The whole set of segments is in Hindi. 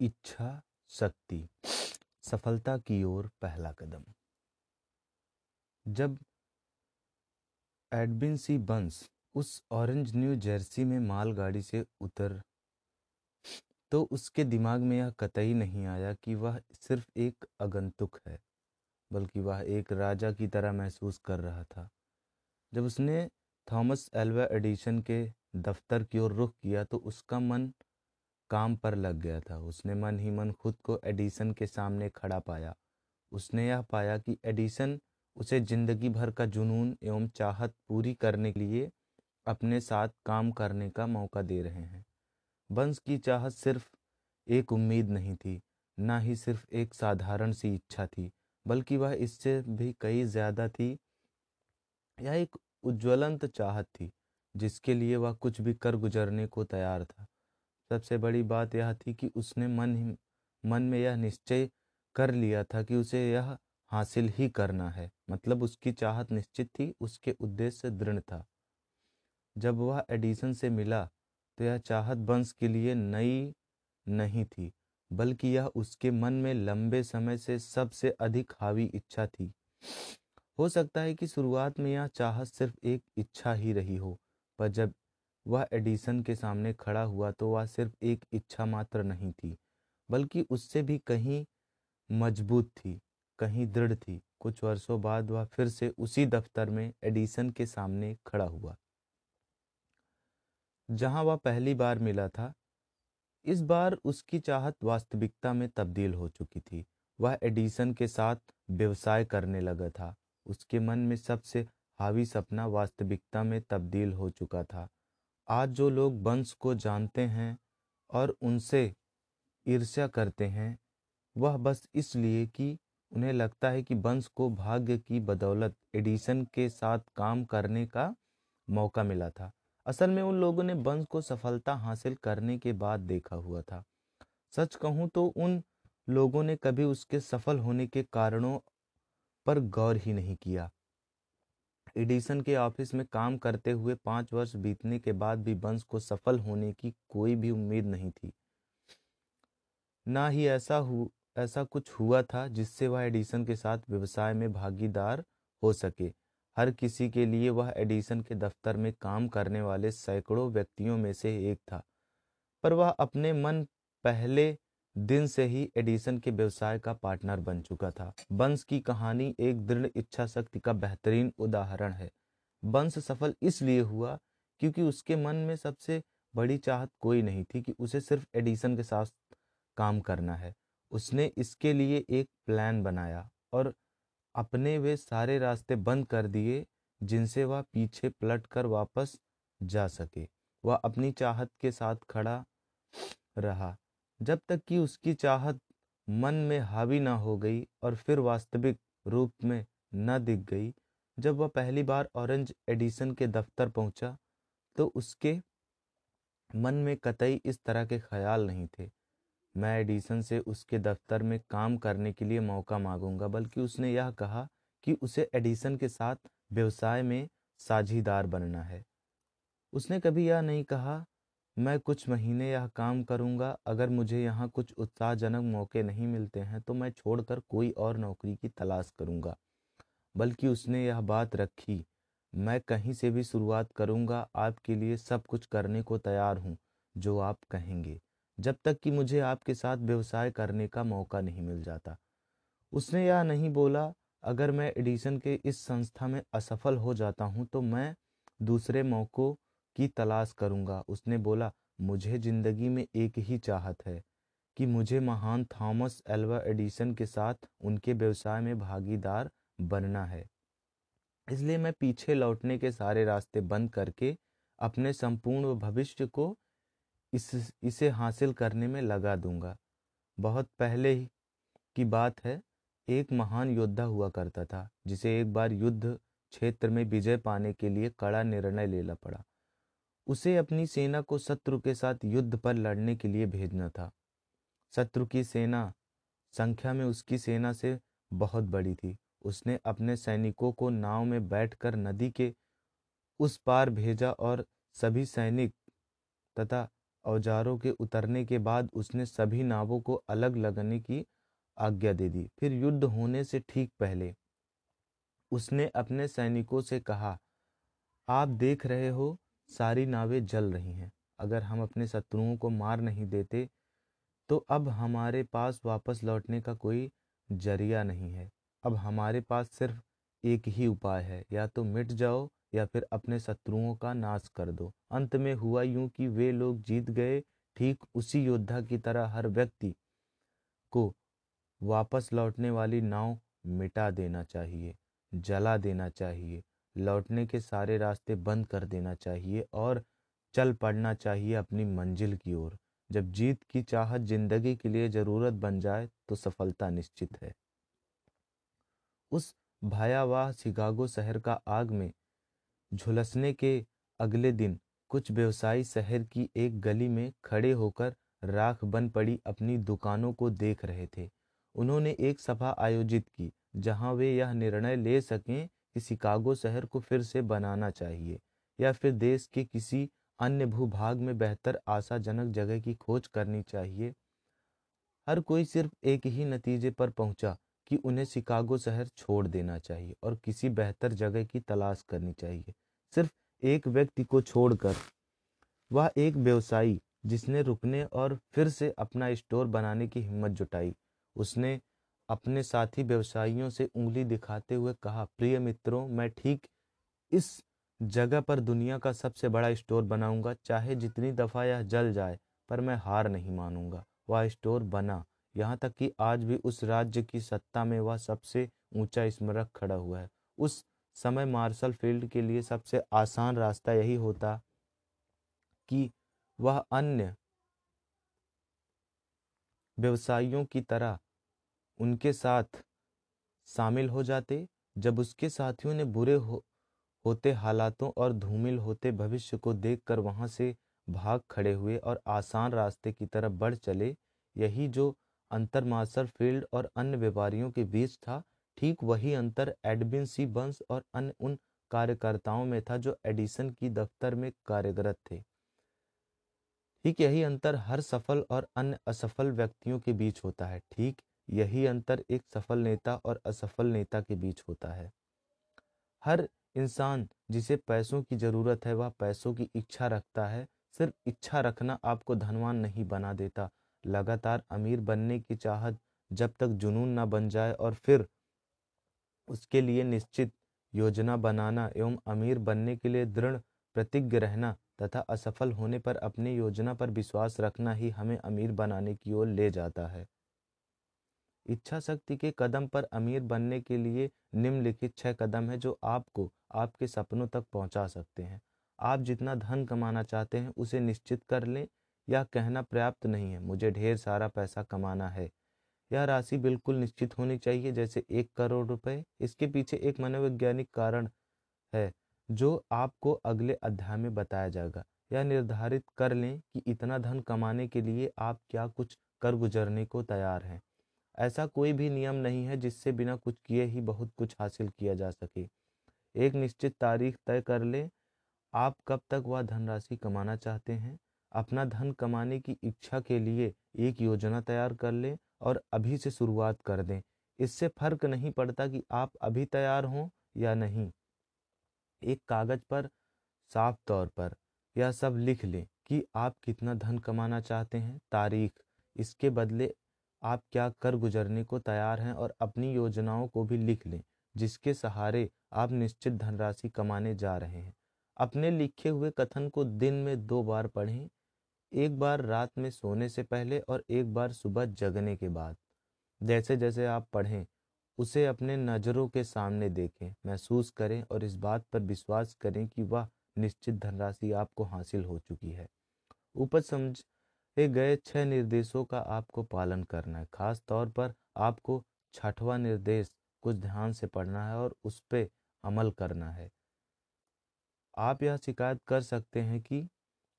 इच्छा शक्ति सफलता की ओर पहला कदम। जब एडबिन सी बंस उस ऑरेंज न्यू जर्सी में मालगाड़ी से उतर तो उसके दिमाग में यह कतई नहीं आया कि वह सिर्फ़ एक आगंतुक है, बल्कि वह एक राजा की तरह महसूस कर रहा था। जब उसने थॉमस एल्वा एडिशन के दफ्तर की ओर रुख किया तो उसका मन काम पर लग गया था। उसने मन ही मन खुद को एडिसन के सामने खड़ा पाया। उसने यह पाया कि एडिसन उसे ज़िंदगी भर का जुनून एवं चाहत पूरी करने के लिए अपने साथ काम करने का मौका दे रहे हैं। बंस की चाहत सिर्फ़ एक उम्मीद नहीं थी, ना ही सिर्फ़ एक साधारण सी इच्छा थी, बल्कि वह इससे भी कई ज़्यादा थी। यह एक उज्ज्वलंत चाहत थी, जिसके लिए वह कुछ भी कर गुजरने को तैयार था। सबसे बड़ी बात यह थी कि उसने मन मन में यह निश्चय कर लिया था कि उसे यह हासिल ही करना है। मतलब उसकी चाहत निश्चित थी, उसके उद्देश्य दृढ़ था। जब वह एडिसन से मिला तो यह चाहत बंस के लिए नई नहीं थी, बल्कि यह उसके मन में लंबे समय से सबसे अधिक हावी इच्छा थी। हो सकता है कि शुरुआत में यह चाहत सिर्फ़ एक इच्छा ही रही हो, पर जब वह एडिसन के सामने खड़ा हुआ तो वह सिर्फ़ एक इच्छा मात्र नहीं थी, बल्कि उससे भी कहीं मज़बूत थी, कहीं दृढ़ थी। कुछ वर्षों बाद वह फिर से उसी दफ्तर में एडिसन के सामने खड़ा हुआ। जहाँ वह पहली बार मिला था, इस बार उसकी चाहत वास्तविकता में तब्दील हो चुकी थी। वह एडिसन के साथ व्यवसाय करने लगा था। उसके मन में सबसे हावी सपना वास्तविकता में तब्दील हो चुका था। आज जो लोग वंश को जानते हैं और उनसे ईर्ष्या करते हैं, वह बस इसलिए कि उन्हें लगता है कि वंश को भाग्य की बदौलत एडिसन के साथ काम करने का मौका मिला था। असल में उन लोगों ने वंश को सफलता हासिल करने के बाद देखा हुआ था। सच कहूँ तो उन लोगों ने कभी उसके सफल होने के कारणों पर गौर ही नहीं किया। एडिसन के ऑफ़िस में काम करते हुए पाँच वर्ष बीतने के बाद भी बंस को सफल होने की कोई भी उम्मीद नहीं थी। ना ही ऐसा हु, ऐसा कुछ हुआ था जिससे वह एडिसन के साथ व्यवसाय में भागीदार हो सके। हर किसी के लिए वह एडिसन के दफ्तर में काम करने वाले सैकड़ों व्यक्तियों में से एक था, पर वह अपने मन पहले दिन से ही एडिसन के व्यवसाय का पार्टनर बन चुका था। बंस की कहानी एक दृढ़ इच्छा शक्ति का बेहतरीन उदाहरण है। बंस सफल इसलिए हुआ क्योंकि उसके मन में सबसे बड़ी चाहत कोई नहीं थी कि उसे सिर्फ़ एडिसन के साथ काम करना है। उसने इसके लिए एक प्लान बनाया और अपने वे सारे रास्ते बंद कर दिए जिनसे वह पीछे पलट कर वापस जा सके। वह अपनी चाहत के साथ खड़ा रहा। जब तक कि उसकी चाहत मन में हावी ना हो गई और फिर वास्तविक रूप में न दिख गई, जब वह पहली बार ऑरेंज एडिसन के दफ्तर पहुँचा तो उसके मन में कतई इस तरह के ख्याल नहीं थे। मैं एडिसन से उसके दफ्तर में काम करने के लिए मौका मांगूँगा, बल्कि उसने यह कहा कि उसे एडिसन के साथ व्यवसाय में साझीदार बनना है। उसने कभी यह नहीं कहा मैं कुछ महीने यह काम करूँगा, अगर मुझे यहाँ कुछ उत्साहजनक मौके नहीं मिलते हैं तो मैं छोड़कर कोई और नौकरी की तलाश करूँगा। बल्कि उसने यह बात रखी, मैं कहीं से भी शुरुआत करूँगा, आपके लिए सब कुछ करने को तैयार हूँ, जो आप कहेंगे, जब तक कि मुझे आपके साथ व्यवसाय करने का मौका नहीं मिल जाता। उसने यह नहीं बोला, अगर मैं एडिशन के इस संस्था में असफल हो जाता हूँ तो मैं दूसरे मौक़ों की तलाश करूँगा। उसने बोला, मुझे ज़िंदगी में एक ही चाहत है कि मुझे महान थॉमस एल्वा एडिसन के साथ उनके व्यवसाय में भागीदार बनना है। इसलिए मैं पीछे लौटने के सारे रास्ते बंद करके अपने संपूर्ण भविष्य को इस, इसे हासिल करने में लगा दूँगा। बहुत पहले ही की बात है, एक महान योद्धा हुआ करता था, जिसे एक बार युद्ध क्षेत्र में विजय पाने के लिए कड़ा निर्णय लेना पड़ा। उसे अपनी सेना को शत्रु के साथ युद्ध पर लड़ने के लिए भेजना था। शत्रु की सेना, संख्या में उसकी सेना से बहुत बड़ी थी। उसने अपने सैनिकों को नाव में बैठकर नदी के उस पार भेजा और सभी सैनिक तथा औजारों के उतरने के बाद उसने सभी नावों को अलग लगने की आज्ञा दे दी। फिर युद्ध होने से ठीक पहले उसने अपने सैनिकों से कहा, आप देख रहे हो सारी नावें जल रही हैं। अगर हम अपने शत्रुओं को मार नहीं देते तो अब हमारे पास वापस लौटने का कोई ज़रिया नहीं है। अब हमारे पास सिर्फ़ एक ही उपाय है, या तो मिट जाओ, या फिर अपने शत्रुओं का नाश कर दो। अंत में हुआ यूँ कि वे लोग जीत गए, ठीक उसी योद्धा की तरह हर व्यक्ति को वापस लौटने वाली नाव मिटा देना चाहिए, जला देना चाहिए। लौटने के सारे रास्ते बंद कर देना चाहिए और चल पड़ना चाहिए अपनी मंजिल की ओर। जब जीत की चाहत ज़िंदगी के लिए ज़रूरत बन जाए तो सफलता निश्चित है। उस भयावह शिकागो शहर का आग में झुलसने के अगले दिन, कुछ व्यवसायी शहर की एक गली में खड़े होकर राख बन पड़ी अपनी दुकानों को देख रहे थे। उन्होंने एक सभा आयोजित की, जहाँ वे यह निर्णय ले सकें कि शिकागो शहर को फिर से बनाना चाहिए, या फिर देश के किसी अन्य भूभाग में बेहतर आशाजनक जगह की खोज करनी चाहिए। हर कोई सिर्फ़ एक ही नतीजे पर पहुँचा कि उन्हें शिकागो शहर छोड़ देना चाहिए और किसी बेहतर जगह की तलाश करनी चाहिए। सिर्फ़ एक व्यक्ति को छोड़कर। वह एक व्यवसायी जिसने रुकने और फिर से अपना स्टोर बनाने की हिम्मत जुटाई। उसने अपने साथी व्यवसायियों से उंगली दिखाते हुए कहा, प्रिय मित्रों, मैं ठीक इस जगह पर दुनिया का सबसे बड़ा स्टोर बनाऊँगा, चाहे जितनी दफ़ा यह जल जाए, पर मैं हार नहीं मानूँगा। वह स्टोर बना। यहाँ तक कि आज भी उस राज्य की सत्ता में वह सबसे ऊँचा स्मरक खड़ा हुआ है। उस समय मार्शल फ़ील्ड के लिए सबसे आसान रास्ता यही होता कि वह अन्य व्यवसायियों की तरह उनके साथ शामिल हो जाते जब उसके साथियों ने बुरे हो, होते हालातों और धूमिल होते भविष्य को देखकर वहाँ से भाग खड़े हुए और आसान रास्ते की तरफ़ बढ़ चले यही जो अंतर मार्शल फ़ील्ड और अन्य व्यापारियों के बीच था ठीक वही अंतर एडबिन सी बंस और अन्य उन कार्यकर्ताओं में था जो एडिसन की दफ्तर में कार्यरत थे। ठीक यही अंतर हर सफल और अन्य असफल व्यक्तियों के बीच होता है ठीक यही अंतर एक सफल नेता और असफल नेता के बीच होता है। हर इंसान जिसे पैसों की ज़रूरत है, वह पैसों की इच्छा रखता है। सिर्फ़ इच्छा रखना आपको धनवान नहीं बना देता। लगातार अमीर बनने की चाहत जब तक जुनून न बन जाए और फिर उसके लिए निश्चित योजना बनाना एवं अमीर बनने के लिए दृढ़, प्रतिज्ञ रहना तथा असफल होने पर अपनी योजना पर विश्वास रखना ही हमें अमीर बनाने की ओर ले जाता है। इच्छा शक्ति के कदम पर अमीर बनने के लिए निम्नलिखित छह कदम है जो आपको आपके सपनों तक पहुँचा सकते हैं। आप जितना धन कमाना चाहते हैं, उसे निश्चित कर लें यह कहना पर्याप्त नहीं है, मुझे ढेर सारा पैसा कमाना है। यह राशि बिल्कुल निश्चित होनी चाहिए, जैसे एक करोड़ रुपए। इसके पीछे एक मनोवैज्ञानिक कारण है, जो आपको अगले अध्याय में बताया जाएगा। यह निर्धारित कर लें कि इतना धन कमाने के लिए आप क्या कुछ कर गुजरने को तैयार हैं। ऐसा कोई भी नियम नहीं है जिससे बिना कुछ किए ही बहुत कुछ हासिल किया जा सके। एक निश्चित तारीख तय कर लें, आप कब तक वह धनराशि कमाना चाहते हैं? अपना धन कमाने की इच्छा के लिए एक योजना तैयार कर लें और अभी से शुरुआत कर दें। इससे फ़र्क नहीं पड़ता कि आप अभी तैयार हों या नहीं। एक कागज़ पर, साफ़ तौर पर, यह सब लिख लें कि आप कितना धन कमाना चाहते हैं, तारीख, इसके बदले आप क्या कर गुजरने को तैयार हैं और अपनी योजनाओं को भी लिख लें, जिसके सहारे आप निश्चित धनराशि कमाने जा रहे हैं। अपने लिखे हुए कथन को दिन में दो बार पढ़ें, एक बार रात में सोने से पहले और एक बार सुबह जगने के बाद। जैसे जैसे आप पढ़ें, उसे अपने नज़रों के सामने देखें, महसूस करें और इस बात पर विश्वास करें कि वह, निश्चित धनराशि आपको हासिल हो चुकी है। ऊपर समझे गए छह निर्देशों का आपको पालन करना है। खास तौर पर आपको छठवां निर्देश कुछ ध्यान से पढ़ना है और उस पर अमल करना है। आप यह शिकायत कर सकते हैं कि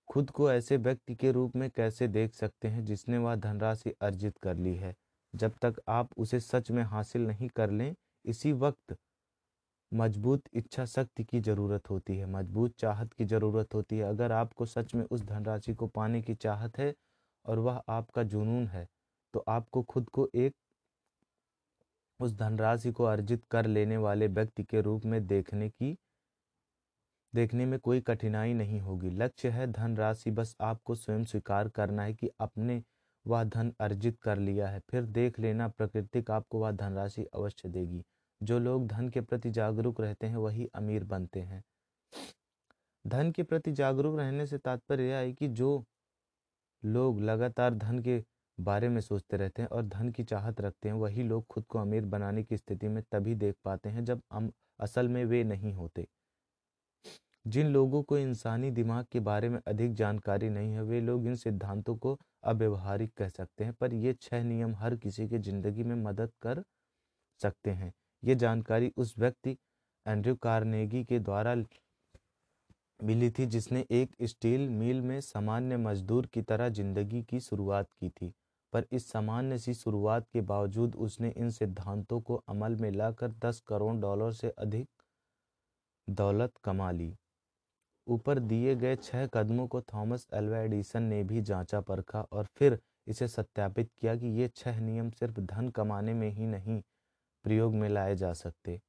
खुद को ऐसे व्यक्ति के रूप में कैसे देख सकते हैं जिसने वह धनराशि अर्जित कर ली है। जब तक आप उसे सच में हासिल नहीं कर लें, इसी वक्त मज़बूत इच्छा शक्ति की ज़रूरत होती है, मज़बूत चाहत की ज़रूरत होती है। अगर आपको सच में उस धनराशि को पाने की चाहत है और वह आपका जुनून है तो आपको खुद को एक उस धनराशि को अर्जित कर लेने वाले व्यक्ति के रूप में देखने की, देखने में कोई कठिनाई नहीं होगी। लक्ष्य है धनराशि, बस आपको स्वयं स्वीकार करना है कि अपने वह धन अर्जित कर लिया है। फिर देख लेना प्रकृतिक आपको वह धनराशि अवश्य देगी। जो लोग धन के प्रति जागरूक रहते हैं, वही अमीर बनते हैं। धन के प्रति जागरूक रहने से तात्पर्य यह है कि जो लोग लगातार धन के बारे में सोचते रहते हैं और धन की चाहत रखते हैं। वही लोग खुद को अमीर बनाने की स्थिति में तभी देख पाते हैं जब हम असल में वे नहीं होते। जिन लोगों को इंसानी दिमाग के बारे में अधिक जानकारी नहीं है, वे लोग इन सिद्धांतों को अव्यवहारिक कह सकते हैं, पर ये छह नियम हर किसी के ज़िंदगी में मदद कर सकते हैं। ये जानकारी उस व्यक्ति, एंड्रयू कार्नेगी के द्वारा मिली थी जिसने एक स्टील मिल में सामान्य मजदूर की तरह ज़िंदगी की शुरुआत की थी, पर इस सामान्य सी शुरुआत के बावजूद उसने इन सिद्धांतों को अमल में लाकर 10 करोड़ डॉलर से अधिक दौलत कमा ली। ऊपर दिए गए छह कदमों को थॉमस एल्वा एडिसन ने भी जांचा परखा और फिर इसे सत्यापित किया कि ये छह नियम सिर्फ़ धन कमाने में ही नहीं, प्रयोग में लाए जा सकते।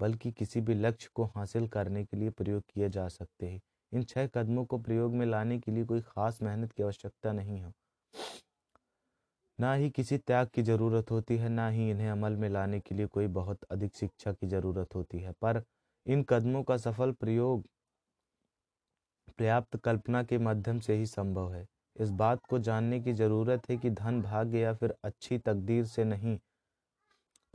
बल्कि किसी भी लक्ष्य को हासिल करने के लिए प्रयोग किए जा सकते हैं। इन छह कदमों को प्रयोग में लाने के लिए कोई खास मेहनत की आवश्यकता नहीं है। ना ही किसी त्याग की ज़रूरत होती है, ना ही इन्हें अमल में लाने के लिए कोई बहुत अधिक शिक्षा की ज़रूरत होती है। पर इन कदमों का सफल प्रयोग पर्याप्त कल्पना के माध्यम से ही संभव है। इस बात को जानने की ज़रूरत है कि धन भाग्य या फिर अच्छी तकदीर से नहीं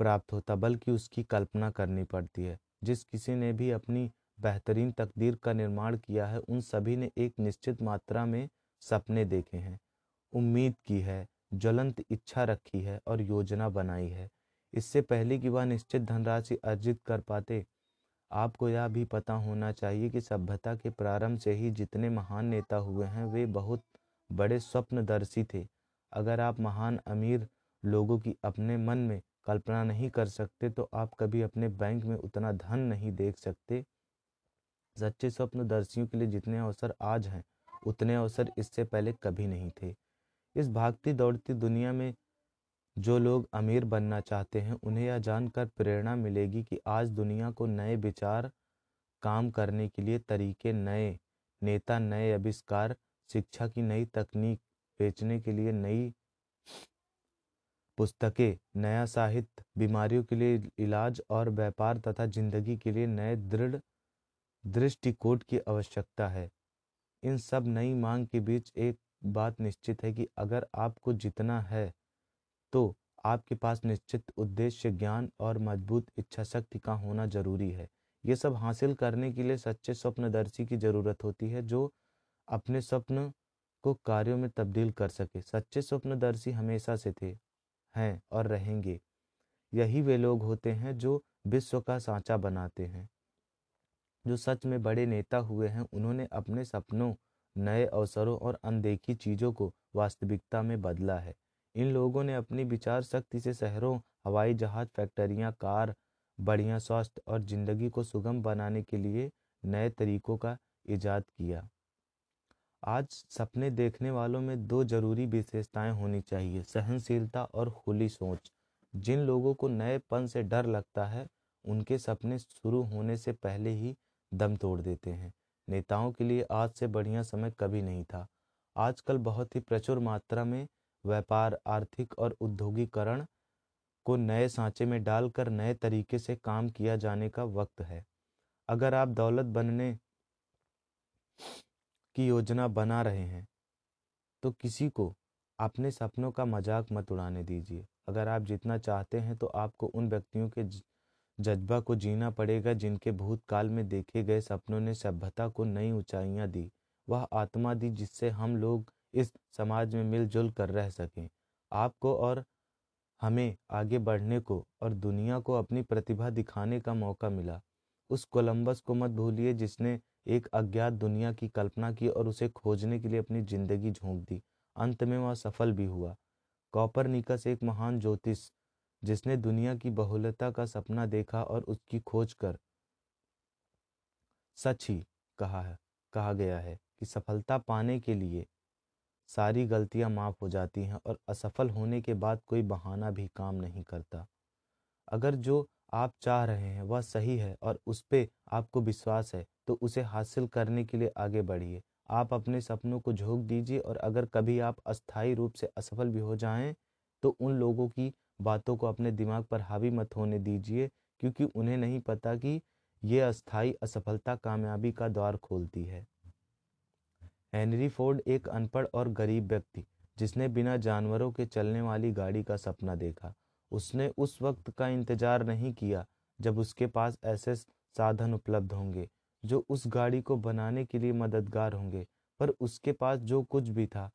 प्राप्त होता, बल्कि उसकी कल्पना करनी पड़ती है। जिस किसी ने भी अपनी बेहतरीन तकदीर का निर्माण किया है, उन सभी ने एक निश्चित मात्रा में सपने देखे हैं। उम्मीद की है, ज्वलंत इच्छा रखी है और योजना बनाई है। इससे पहले कि वह निश्चित धनराशि अर्जित कर पाते, आपको यह भी पता होना चाहिए कि सभ्यता के प्रारंभ से ही जितने महान नेता हुए हैं, वे बहुत बड़े स्वप्नदर्शी थे। अगर आप महान अमीर लोगों की अपने मन में कल्पना नहीं कर सकते तो आप कभी अपने बैंक में उतना धन नहीं देख सकते। सच्चे स्वप्नदर्शियों के लिए जितने अवसर आज हैं, उतने अवसर इससे पहले कभी नहीं थे। इस भागती दौड़ती दुनिया में जो लोग अमीर बनना चाहते हैं, उन्हें यह जानकर प्रेरणा मिलेगी कि आज दुनिया को नए विचार, काम करने के लिए तरीके नए, नेता नए, आविष्कार, शिक्षा की नई तकनीक, बेचने के लिए नई पुस्तकें, नया साहित्य, बीमारियों के लिए इलाज और व्यापार तथा ज़िंदगी के लिए नए दृढ़ दृष्टिकोट की आवश्यकता है। इन सब नई मांग के बीच एक बात निश्चित है कि अगर आपको जितना है तो आपके पास निश्चित उद्देश्य, ज्ञान और मज़बूत इच्छा शक्ति का होना ज़रूरी है। ये सब हासिल करने के लिए सच्चे स्वप्नदर्शी की ज़रूरत होती है, जो अपने स्वप्न को कार्यों में तब्दील कर सके। सच्चे स्वप्नदर्शी हमेशा से थे। हैं और रहेंगे। यही वे लोग होते हैं जो विश्व का सांचा बनाते हैं, जो सच में बड़े नेता हुए हैं। उन्होंने अपने सपनों, नए अवसरों और अनदेखी चीज़ों को वास्तविकता में बदला है। इन लोगों ने अपनी विचार शक्ति से शहरों, हवाई जहाज़, फैक्ट्रियाँ, कार, बढ़िया स्वास्थ्य और ज़िंदगी को सुगम बनाने के लिए नए तरीकों का ईजाद किया। आज सपने देखने वालों में दो ज़रूरी विशेषताएँ होनी चाहिए, सहनशीलता और खुली सोच। जिन लोगों को नएपन से डर लगता है, उनके सपने शुरू होने से पहले ही दम तोड़ देते हैं। नेताओं के लिए आज से बढ़िया समय कभी नहीं था। आजकल बहुत ही प्रचुर मात्रा में व्यापार, आर्थिक और उद्योगीकरण को नए सांचे में डालकर नए तरीके से काम किया जाने का वक्त है। अगर आप दौलत बनने की योजना बना रहे हैं तो किसी को अपने सपनों का मज़ाक मत उड़ाने दीजिए। अगर आप जितना चाहते हैं तो आपको उन व्यक्तियों के जज्बा को जीना पड़ेगा, जिनके भूतकाल में देखे गए सपनों ने सभ्यता को नई ऊंचाइयाँ दी। वह आत्मा दी, जिससे हम लोग इस समाज में मिलजुल कर रह सकें। आपको और हमें आगे बढ़ने को और दुनिया को अपनी प्रतिभा दिखाने का मौका मिला। उस कोलंबस को मत भूलिए, जिसने एक अज्ञात दुनिया की कल्पना की और उसे खोजने के लिए अपनी ज़िंदगी झोंक दी। अंत में वह सफल भी हुआ। कॉपर निकस एक महान ज्योतिष, जिसने दुनिया की बहुलता का सपना देखा और उसकी खोज कर सच ही कहा है, कहा गया है कि सफलता पाने के लिए सारी गलतियाँ माफ़ हो जाती हैं और असफल होने के बाद कोई बहाना भी काम नहीं करता। अगर जो आप चाह रहे हैं, वह सही है और उस पर आपको विश्वास है तो उसे हासिल करने के लिए आगे बढ़िए। आप अपने सपनों को झोंक दीजिए और अगर कभी आप अस्थायी रूप से असफल भी हो जाएँ तो उन लोगों की बातों को अपने दिमाग पर हावी मत होने दीजिए, क्योंकि उन्हें नहीं पता कि ये अस्थायी असफलता कामयाबी का द्वार खोलती है। हेनरी फोर्ड एक अनपढ़ और गरीब व्यक्ति, जिसने बिना जानवरों के चलने वाली गाड़ी का सपना देखा। उसने उस वक्त का इंतज़ार नहीं किया जब उसके पास ऐसे साधन उपलब्ध होंगे, जो उस गाड़ी को बनाने के लिए मददगार होंगे। पर उसके पास जो कुछ भी था,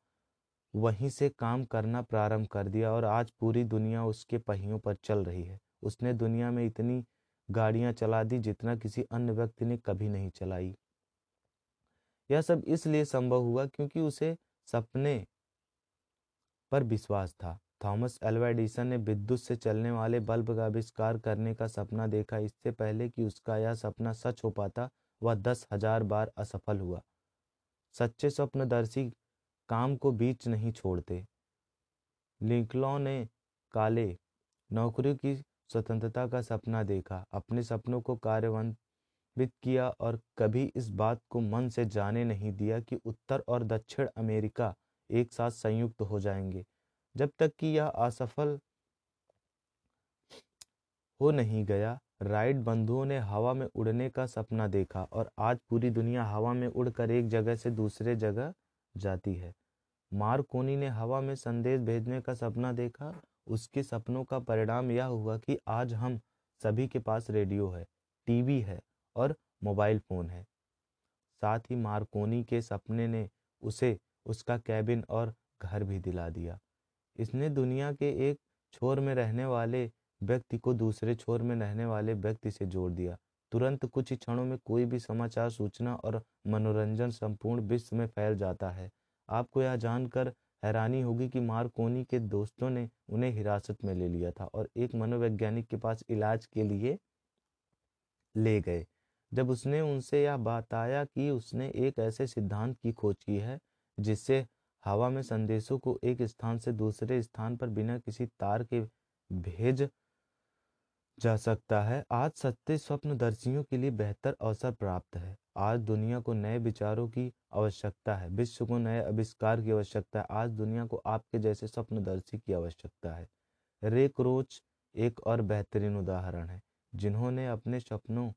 वहीं से काम करना प्रारंभ कर दिया और आज पूरी दुनिया उसके पहियों पर चल रही है। उसने दुनिया में इतनी गाड़ियाँ चला दी जितना किसी अन्य व्यक्ति ने कभी नहीं चलाई। यह सब इसलिए संभव हुआ क्योंकि उसे सपने पर विश्वास था। थॉमस एल्वा एडिसन ने विद्युत से चलने वाले बल्ब का आविष्कार करने का सपना देखा। इससे पहले कि उसका यह सपना सच हो पाता, वह दस हज़ार बार असफल हुआ। सच्चे स्वप्नदर्शी काम को बीच नहीं छोड़ते। लिंकलॉ ने काले नौकरियों की स्वतंत्रता का सपना देखा, अपने सपनों को कार्यान्वित किया और कभी इस बात को मन से जाने नहीं दिया कि उत्तर और दक्षिण अमेरिका एक साथ संयुक्त हो जाएँगे। जब तक कि यह असफल हो नहीं गया, राइट बंधुओं ने हवा में उड़ने का सपना देखा और आज पूरी दुनिया हवा में उड़कर एक जगह से दूसरे जगह जाती है। मारकोनी ने हवा में संदेश भेजने का सपना देखा। उसके सपनों का परिणाम यह हुआ कि आज हम सभी के पास रेडियो है, टीवी है और मोबाइल फ़ोन है। साथ ही मारकोनी के सपने ने उसे उसका कैबिन और घर भी दिला दिया। इसने दुनिया के एक छोर में रहने वाले व्यक्ति को दूसरे छोर में रहने वाले व्यक्ति से जोड़ दिया। तुरंत कुछ क्षणों में कोई भी समाचार, सूचना और मनोरंजन संपूर्ण विश्व में फैल जाता है। आपको यह जानकर हैरानी होगी कि मारकोनी के दोस्तों ने उन्हें हिरासत में ले लिया था और एक मनोवैज्ञानिक के पास इलाज के लिए ले गए। जब उसने उनसे यह बताया कि उसने एक ऐसे सिद्धांत की खोज की है जिससे हवा में संदेशों को एक स्थान से दूसरे स्थान पर बिना किसी तार के भेज जा सकता है। आज सत्य स्वप्नदर्शियों के लिए बेहतर अवसर प्राप्त है। आज दुनिया को नए विचारों की आवश्यकता है। विश्व को नए आविष्कार की आवश्यकता है। आज दुनिया को आपके जैसे स्वप्नदर्शी की आवश्यकता है। रे क्रोच एक और बेहतरीन उदाहरण है। जिन्होंने अपने सपनों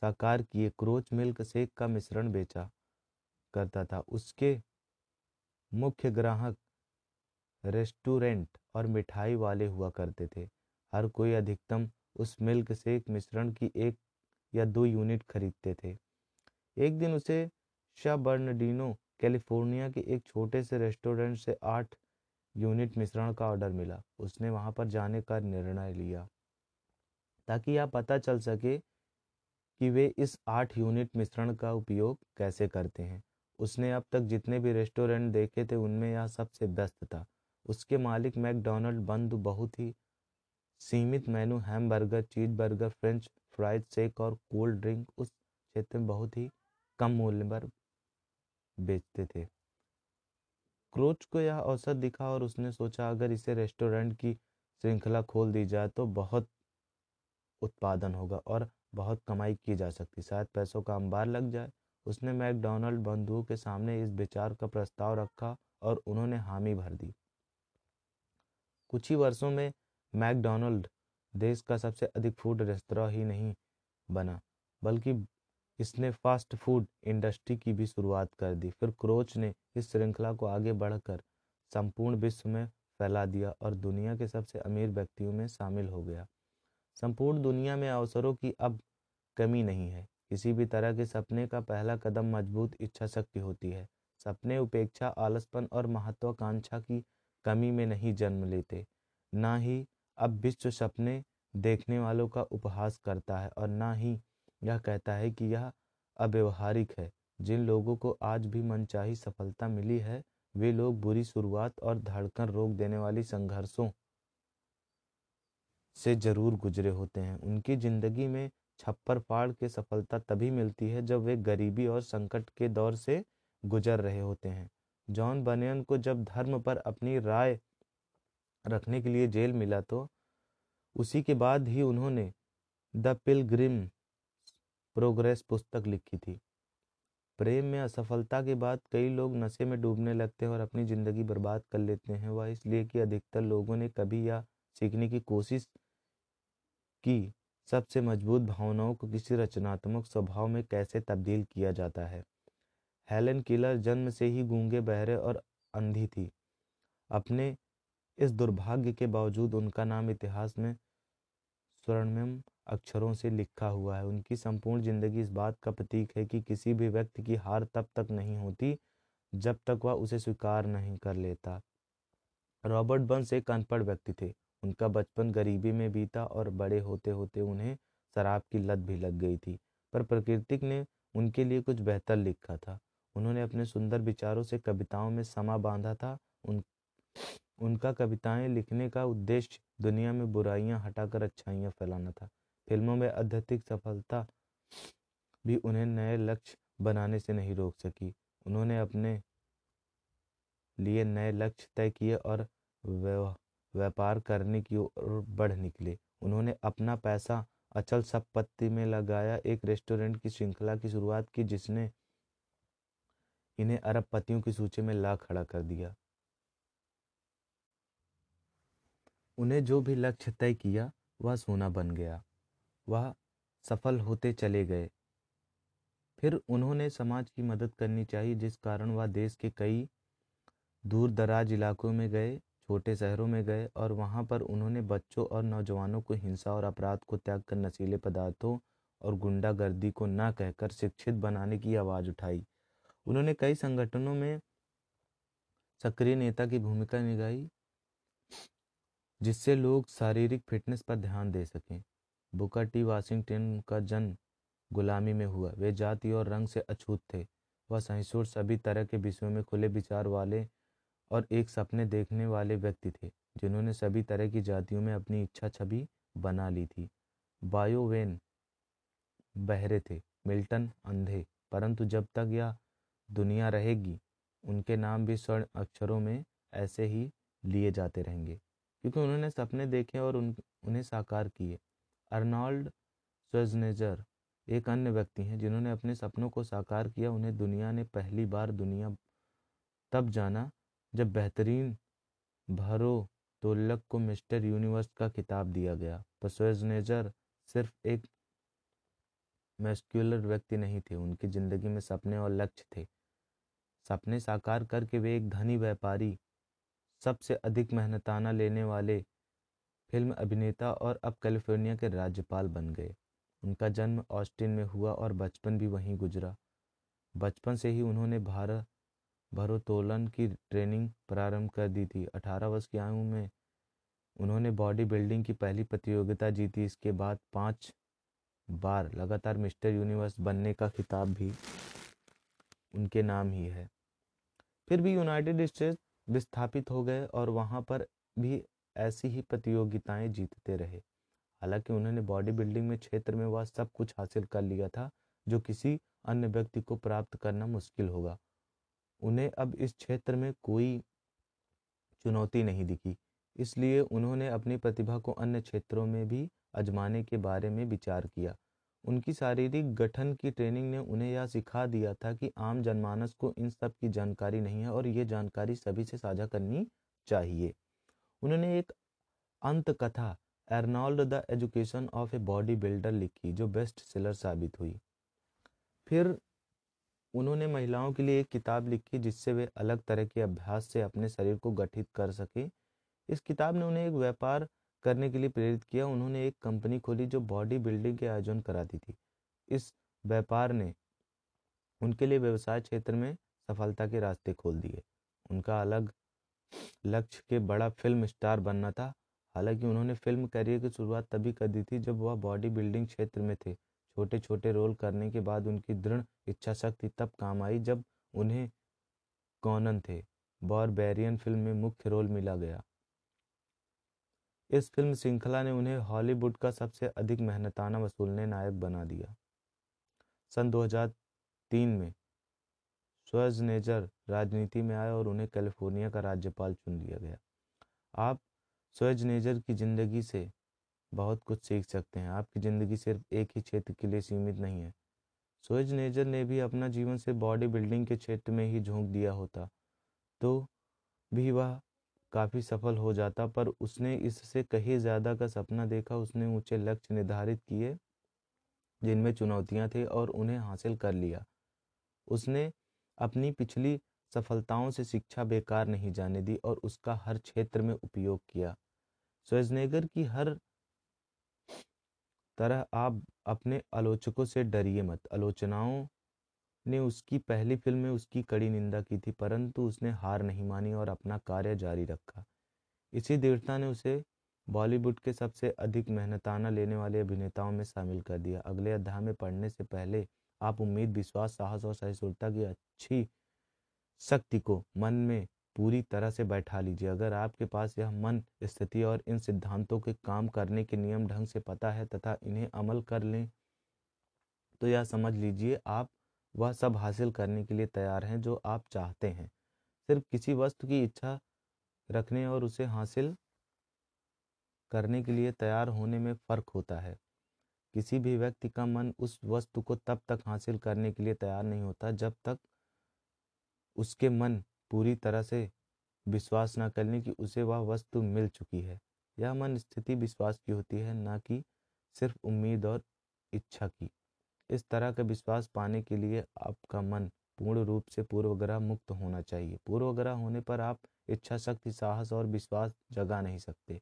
साकार किए। क्रोच मिल्क शेक का मिश्रण बेचा करता था। उसके मुख्य ग्राहक रेस्टोरेंट और मिठाई वाले हुआ करते थे। हर कोई अधिकतम उस मिल्क शेक मिश्रण की एक या दो यूनिट खरीदते थे। एक दिन उसे शाह बर्नडीनो कैलिफ़ोर्निया के एक छोटे से रेस्टोरेंट से आठ यूनिट मिश्रण का ऑर्डर मिला। उसने वहाँ पर जाने का निर्णय लिया ताकि यह पता चल सके कि वे इस आठ यूनिट मिश्रण का उपयोग कैसे करते हैं। उसने अब तक जितने भी रेस्टोरेंट देखे थे, उनमें यह सबसे व्यस्त था। उसके मालिक मैकडोनल्ड बंद बहुत ही सीमित menu, hamburger cheese burger French fries, shake और कोल्ड ड्रिंक उस क्षेत्र में बहुत ही कम मूल्य पर बेचते थे। क्रोच को यह अवसर दिखा और उसने सोचा, अगर इसे रेस्टोरेंट की श्रृंखला खोल दी जाए तो बहुत उत्पादन होगा और बहुत कमाई की जा सकती, शायद पैसों का अंबार लग जाए। उसने मैकडोनल्ड बंधुओं के सामने इस विचार का प्रस्ताव रखा और उन्होंने हामी भर दी। कुछ ही वर्षों में मैकडोनल्ड देश का सबसे अधिक फ़ूड रेस्तरा ही नहीं बना, बल्कि इसने फास्ट फ़ूड इंडस्ट्री की भी शुरुआत कर दी। फिर क्रोच ने इस श्रृंखला को आगे बढ़कर संपूर्ण विश्व में फैला दिया और दुनिया के सबसे अमीर व्यक्तियों में शामिल हो गया। संपूर्ण दुनिया में अवसरों की अब कमी नहीं है। किसी भी तरह के सपने का पहला कदम मज़बूत इच्छा शक्ति होती है। सपने उपेक्षा, आलसपन और महत्वाकांक्षा की कमी में नहीं जन्म लेते। ना ही अब विश्व सपने देखने वालों का उपहास करता है और ना ही यह कहता है कि यह अव्यवहारिक है। जिन लोगों को आज भी मनचाही सफलता मिली है, वे लोग बुरी शुरुआत और धड़कन रोक देने वाली संघर्षों से ज़रूर गुजरे होते हैं। उनकी ज़िंदगी में छप्पर फाड़ के सफलता तभी मिलती है जब वे गरीबी और संकट के दौर से गुजर रहे होते हैं। जॉन बनियन को जब धर्म पर अपनी राय रखने के लिए जेल मिला तो उसी के बाद ही उन्होंने द पिलग्रिम प्रोग्रेस पुस्तक लिखी थी। प्रेम में असफलता के बाद कई लोग नशे में डूबने लगते हैं और अपनी ज़िंदगी बर्बाद कर लेते हैं। वह इसलिए कि अधिकतर लोगों ने कभी या सीखने की कोशिश की सबसे मज़बूत भावनाओं को किसी रचनात्मक स्वभाव में कैसे तब्दील किया जाता है? हेलन किलर जन्म से ही गूँगे बहरे और अंधी थी। अपने इस दुर्भाग्य के बावजूद उनका नाम इतिहास में स्वर्णिम अक्षरों से लिखा हुआ है। उनकी संपूर्ण ज़िंदगी इस बात का प्रतीक है कि किसी भी व्यक्ति की हार तब तक नहीं होती जब तक वह उसे स्वीकार नहीं कर लेता। रॉबर्ट बंस एक अनपढ़ व्यक्ति थे। उनका बचपन गरीबी में बीता और बड़े होते होते उन्हें शराब की लत भी लग गई थी। पर प्रकृतिक ने उनके लिए कुछ बेहतर लिखा था। उन्होंने अपने सुंदर विचारों से कविताओं में समा बांधा था। उन, उनका कविताएँ लिखने का उद्देश्य दुनिया में बुराइयाँ हटाकर अच्छाइयाँ फैलाना था। फ़िल्मों में अत्यधिक सफलता भी उन्हें नए लक्ष्य बनाने से नहीं रोक सकी। उन्होंने अपने लिए नए लक्ष्य तय किए और व्यापार करने की ओर बढ़ निकले। उन्होंने अपना पैसा अचल संपत्ति में लगाया। एक रेस्टोरेंट की श्रृंखला की शुरुआत की, जिसने इन्हें अरबपतियों की सूची में ला खड़ा कर दिया। उन्हें जो भी लक्ष्य तय किया, वह सोना बन गया। वह सफल होते चले गए। फिर उन्होंने समाज की मदद करनी चाहिए, जिस कारण वह देश के कई दूर दराज इलाकों में गए। छोटे शहरों में गए और वहाँ पर उन्होंने बच्चों और नौजवानों को हिंसा और अपराध को त्याग कर नशीले पदार्थों और गुंडागर्दी को ना कहकर शिक्षित बनाने की आवाज़ उठाई। उन्होंने कई संगठनों में सक्रिय नेता की भूमिका निभाई, जिससे लोग शारीरिक फिटनेस पर ध्यान दे सकें। बुकर टी वाशिंगटन का जन्म गुलामी में हुआ। वे जाति और रंग से अछूत थे। वह सहिष्णु सभी तरह के विषयों में खुले विचार वाले और एक सपने देखने वाले व्यक्ति थे, जिन्होंने सभी तरह की जातियों में अपनी इच्छा छवि बना ली थी। बायोवेन बहरे थे, मिल्टन अंधे, परंतु जब तक यह दुनिया रहेगी, उनके नाम भी स्वर्ण अक्षरों में ऐसे ही लिए जाते रहेंगे, क्योंकि उन्होंने सपने देखे और उन, उन्हें साकार किए। अर्नॉल्ड स्वेजनेजर एक अन्य व्यक्ति हैं, जिन्होंने अपने सपनों को साकार किया। उन्हें दुनिया ने पहली बार दुनिया तब जाना जब बेहतरीन भरो तोलक को मिस्टर यूनिवर्स का खिताब दिया गया। पर स्वेजनेजर सिर्फ़ एक मैस्क्यूलर व्यक्ति नहीं थे, उनकी ज़िंदगी में सपने और लक्ष्य थे। सपने साकार करके वे एक धनी व्यापारी, सबसे अधिक मेहनताना लेने वाले फ़िल्म अभिनेता और अब कैलिफ़ोर्निया के राज्यपाल बन गए। उनका जन्म ऑस्टिन में हुआ और बचपन भी वहीं गुजरा। बचपन से ही उन्होंने भारत भरोत्तोलन की ट्रेनिंग प्रारंभ कर दी थी। 18 वर्ष की आयु में उन्होंने बॉडी बिल्डिंग की पहली प्रतियोगिता जीती। इसके बाद पाँच बार लगातार मिस्टर यूनिवर्स बनने का खिताब भी उनके नाम ही है। फिर भी यूनाइटेड स्टेट्स विस्थापित हो गए और वहाँ पर भी ऐसी ही प्रतियोगिताएँ जीतते रहे। हालाँकि उन्होंने बॉडी बिल्डिंग में क्षेत्र में वह सब कुछ हासिल कर लिया था, जो किसी अन्य व्यक्ति को प्राप्त करना मुश्किल होगा। उन्हें अब इस क्षेत्र में कोई चुनौती नहीं दिखी। इसलिए उन्होंने अपनी प्रतिभा को अन्य क्षेत्रों में भी अजमाने के बारे में विचार किया। उनकी शारीरिक गठन की ट्रेनिंग ने उन्हें यह सिखा दिया था कि आम जनमानस को इन सब की जानकारी नहीं है और ये जानकारी सभी से साझा करनी चाहिए। उन्होंने एक अंत कथा Arnold the education of a body builder लिखी, जो बेस्ट सेलर साबित हुई। फिर उन्होंने महिलाओं के लिए एक किताब लिखी जिससे वे अलग तरह के अभ्यास से अपने शरीर को गठित कर सके। इस किताब ने उन्हें एक व्यापार करने के लिए प्रेरित किया। उन्होंने एक कंपनी खोली जो बॉडी बिल्डिंग के आयोजन कराती थी। इस व्यापार ने उनके लिए व्यवसाय क्षेत्र में सफलता के रास्ते खोल दिए। उनका अलग लक्ष्य के बड़ा फ़िल्म स्टार बनना था। हालाँकि उन्होंने फ़िल्म करियर की शुरुआत तभी कर दी थी जब वह बॉडी बिल्डिंग क्षेत्र में थे। छोटे छोटे रोल करने के बाद उनकी दृढ़ इच्छा शक्ति तब काम आई जब उन्हें कॉनन थे। बॉरबेरियन फ़िल्म में मुख्य रोल मिला गया। इस फ़िल्म श्रृंखला ने उन्हें हॉलीवुड का सबसे अधिक मेहनताना वसूलने नायक बना दिया। सन 2003 में स्वर्जनेजर राजनीति में आए और उन्हें कैलिफ़ोर्निया का राज्यपाल चुन लिया गया। आप स्वर्जनेजर की ज़िंदगी से बहुत कुछ सीख सकते हैं। आपकी ज़िंदगी सिर्फ़ एक ही क्षेत्र के लिए सीमित नहीं है। स्वर्जनेजर ने भी अपना जीवन से बॉडी बिल्डिंग के क्षेत्र में ही झोंक दिया होता तो भी वह काफ़ी सफल हो जाता, पर उसने इससे कहीं ज़्यादा का सपना देखा। उसने ऊँचे लक्ष्य निर्धारित किए, जिनमें चुनौतियाँ थी और उन्हें हासिल कर लिया। उसने अपनी पिछली सफलताओं से शिक्षा बेकार नहीं जाने दी और उसका हर क्षेत्र में उपयोग किया। स्वेजनेगर की हर तरह आप अपने आलोचकों से डरिए मत। आलोचनाओं ने उसकी, पहली फ़िल्म में उसकी कड़ी निंदा की थी, परंतु उसने हार नहीं मानी और अपना कार्य जारी रखा। इसी दृढ़ता ने उसे बॉलीवुड के सबसे अधिक मेहनताना लेने वाले अभिनेताओं में शामिल कर दिया। अगले अध्याय में पढ़ने से पहले आप उम्मीद, विश्वास, साहस और सहिष्णुता की अच्छी शक्ति को मन में पूरी तरह से बैठा लीजिए। अगर आपके पास यह मन, स्थिति और इन सिद्धांतों के काम करने के नियम ढंग से पता है तथा इन्हें अमल कर लें तो यह समझ लीजिए आप वह सब हासिल करने के लिए तैयार हैं जो आप चाहते हैं। सिर्फ़ किसी वस्तु की इच्छा रखने और उसे हासिल करने के लिए तैयार होने में फ़र्क होता है। किसी भी व्यक्ति का मन उस वस्तु को तब तक हासिल करने के लिए तैयार नहीं होता जब तक उसके मन पूरी तरह से विश्वास न करने की उसे वह वस्तु मिल चुकी है। यह मन स्थिति विश्वास की होती है, न कि सिर्फ़ उम्मीद और इच्छा की। इस तरह का विश्वास पाने के लिए आपका मन पूर्ण रूप से पूर्वग्रह मुक्त होना चाहिए। पूर्वग्रह होने पर आप इच्छा, शक्ति, साहस और विश्वास जगा नहीं सकते।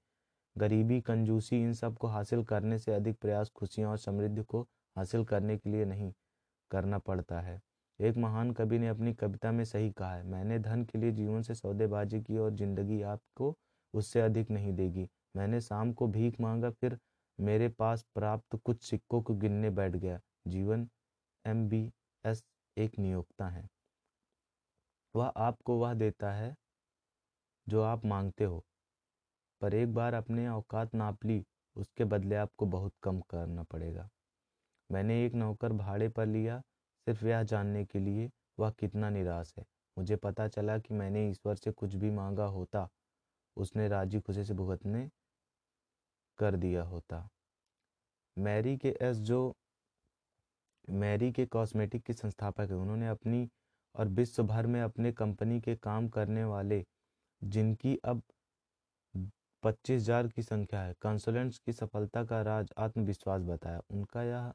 गरीबी, कंजूसी, इन सबको हासिल करने से अधिक प्रयास खुशियाँ और समृद्धि को हासिल करने के लिए नहीं करना पड़ता है। एक महान कवि ने अपनी कविता में सही कहा है, मैंने धन के लिए जीवन से सौदेबाजी की और ज़िंदगी आपको उससे अधिक नहीं देगी। मैंने शाम को भीख मांगा, फिर मेरे पास प्राप्त कुछ सिक्कों को गिनने बैठ गया। जीवन एम बी एस एक नियोक्ता है। वह आपको वह देता है जो आप मांगते हो। पर एक बार अपने औकात नाप ली, उसके बदले आपको बहुत कम करना पड़ेगा। मैंने एक नौकर भाड़े पर लिया सिर्फ़ यह जानने के लिए वह कितना निराश है। मुझे पता चला कि मैंने ईश्वर से कुछ भी मांगा होता, उसने राज़ी खुशी से भुगतने कर दिया होता। मैरी के एस जो, मैरी के कॉस्मेटिक के संस्थापक हैं, उन्होंने अपनी और विश्व भर में अपने कंपनी के काम करने वाले, जिनकी अब पच्चीस हज़ार की संख्या है कंसल्टेंट्स की सफलता का राज आत्मविश्वास बताया। उनका यह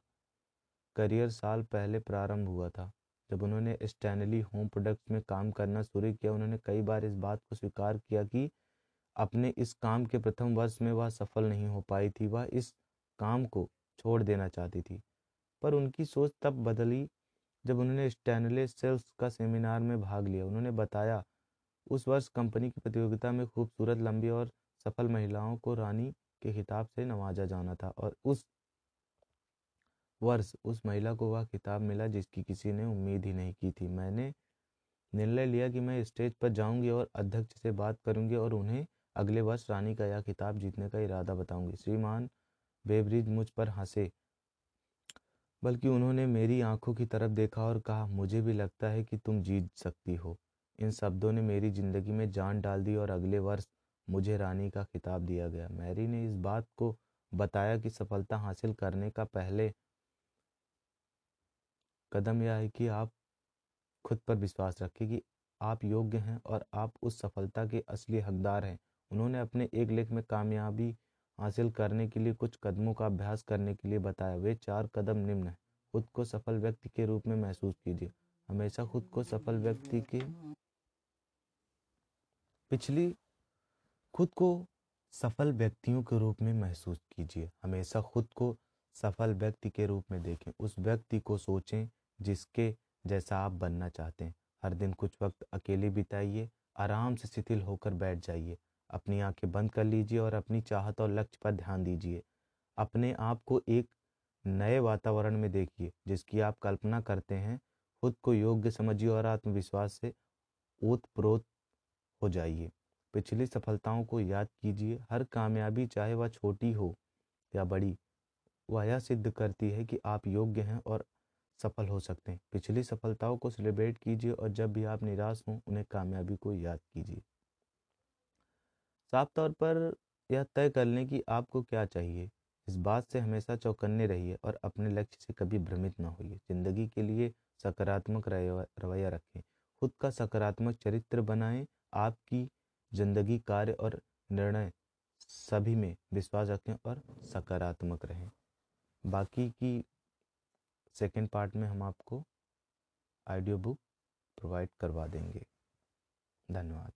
करियर साल पहले प्रारंभ हुआ था, जब उन्होंने स्टैनली होम प्रोडक्ट्स में काम करना शुरू किया, उन्होंने कई बार इस बात को स्वीकार किया कि अपने इस काम के प्रथम वर्ष में वह सफल नहीं हो पाई थी, वह इस काम को छोड़ देना चाहती थी। पर उनकी सोच तब बदली जब उन्होंने स्टैनले सेल्स का सेमिनार में भाग लिया। उन्होंने बताया, उस वर्ष कंपनी की प्रतियोगिता में खूबसूरत, लंबी और सफल महिलाओं को रानी के खिताब से नवाजा जाना था और उस वर्ष उस महिला को वह खिताब मिला जिसकी किसी ने उम्मीद ही नहीं की थी। मैंने निर्णय लिया कि मैं स्टेज पर जाऊँगी और अध्यक्ष से बात करूँगी और उन्हें अगले वर्ष रानी का यह खिताब जीतने का इरादा बताऊँगी। श्रीमान बेबरिज मुझ पर हंसे, बल्कि उन्होंने मेरी आँखों की तरफ़ देखा और कहा, मुझे भी लगता है कि तुम जीत सकती हो इन शब्दों ने मेरी ज़िंदगी में जान डाल दी और अगले वर्ष मुझे रानी का खिताब दिया गया। मैरी ने इस बात को बताया कि सफलता हासिल करने का पहले कदम यह है कि आप खुद पर विश्वास रखें कि आप योग्य हैं और आप उस सफलता के असली हकदार हैं। उन्होंने अपने एक लेख में कामयाबी हासिल करने के लिए कुछ कदमों का अभ्यास करने के लिए बताया। वे चार कदम निम्न हैं। खुद को सफल व्यक्ति के रूप में महसूस कीजिए। हमेशा खुद को सफल व्यक्ति के पिछली खुद को सफल व्यक्तियों के रूप में महसूस कीजिए। हमेशा खुद को सफल व्यक्ति के रूप में देखें। उस व्यक्ति को सोचें जिसके जैसा आप बनना चाहते हैं। हर दिन कुछ वक्त अकेले बिताइए, आराम से शिथिल होकर बैठ जाइए। अपनी आँखें बंद कर लीजिए और अपनी चाहत और लक्ष्य पर ध्यान दीजिए। अपने आप को एक नए वातावरण में देखिए, जिसकी आप कल्पना करते हैं, खुद को योग्य समझिए और आत्मविश्वास से ओत प्रोत हो जाइए। पिछली सफलताओं को याद कीजिए, हर कामयाबी चाहे वह छोटी हो या बड़ी, वह यह सिद्ध करती है कि आप योग्य हैं और सफल हो सकते हैं। पिछली सफलताओं को सेलिब्रेट कीजिए और जब भी आप निराश हों, उन्हें कामयाबी को याद कीजिए। साफ़ तौर पर यह तय कर लें कि आपको क्या चाहिए। इस बात से हमेशा चौकन्ने रहिए और अपने लक्ष्य से कभी भ्रमित ना होइए। ज़िंदगी के लिए सकारात्मक रवैया रखें। खुद का सकारात्मक चरित्र बनाएँ। आपकी ज़िंदगी कार्य और निर्णय सभी में विश्वास रखें और सकारात्मक रहें। बाकी की सेकेंड पार्ट में हम आपको ऑडियो बुक प्रोवाइड करवा देंगे। धन्यवाद।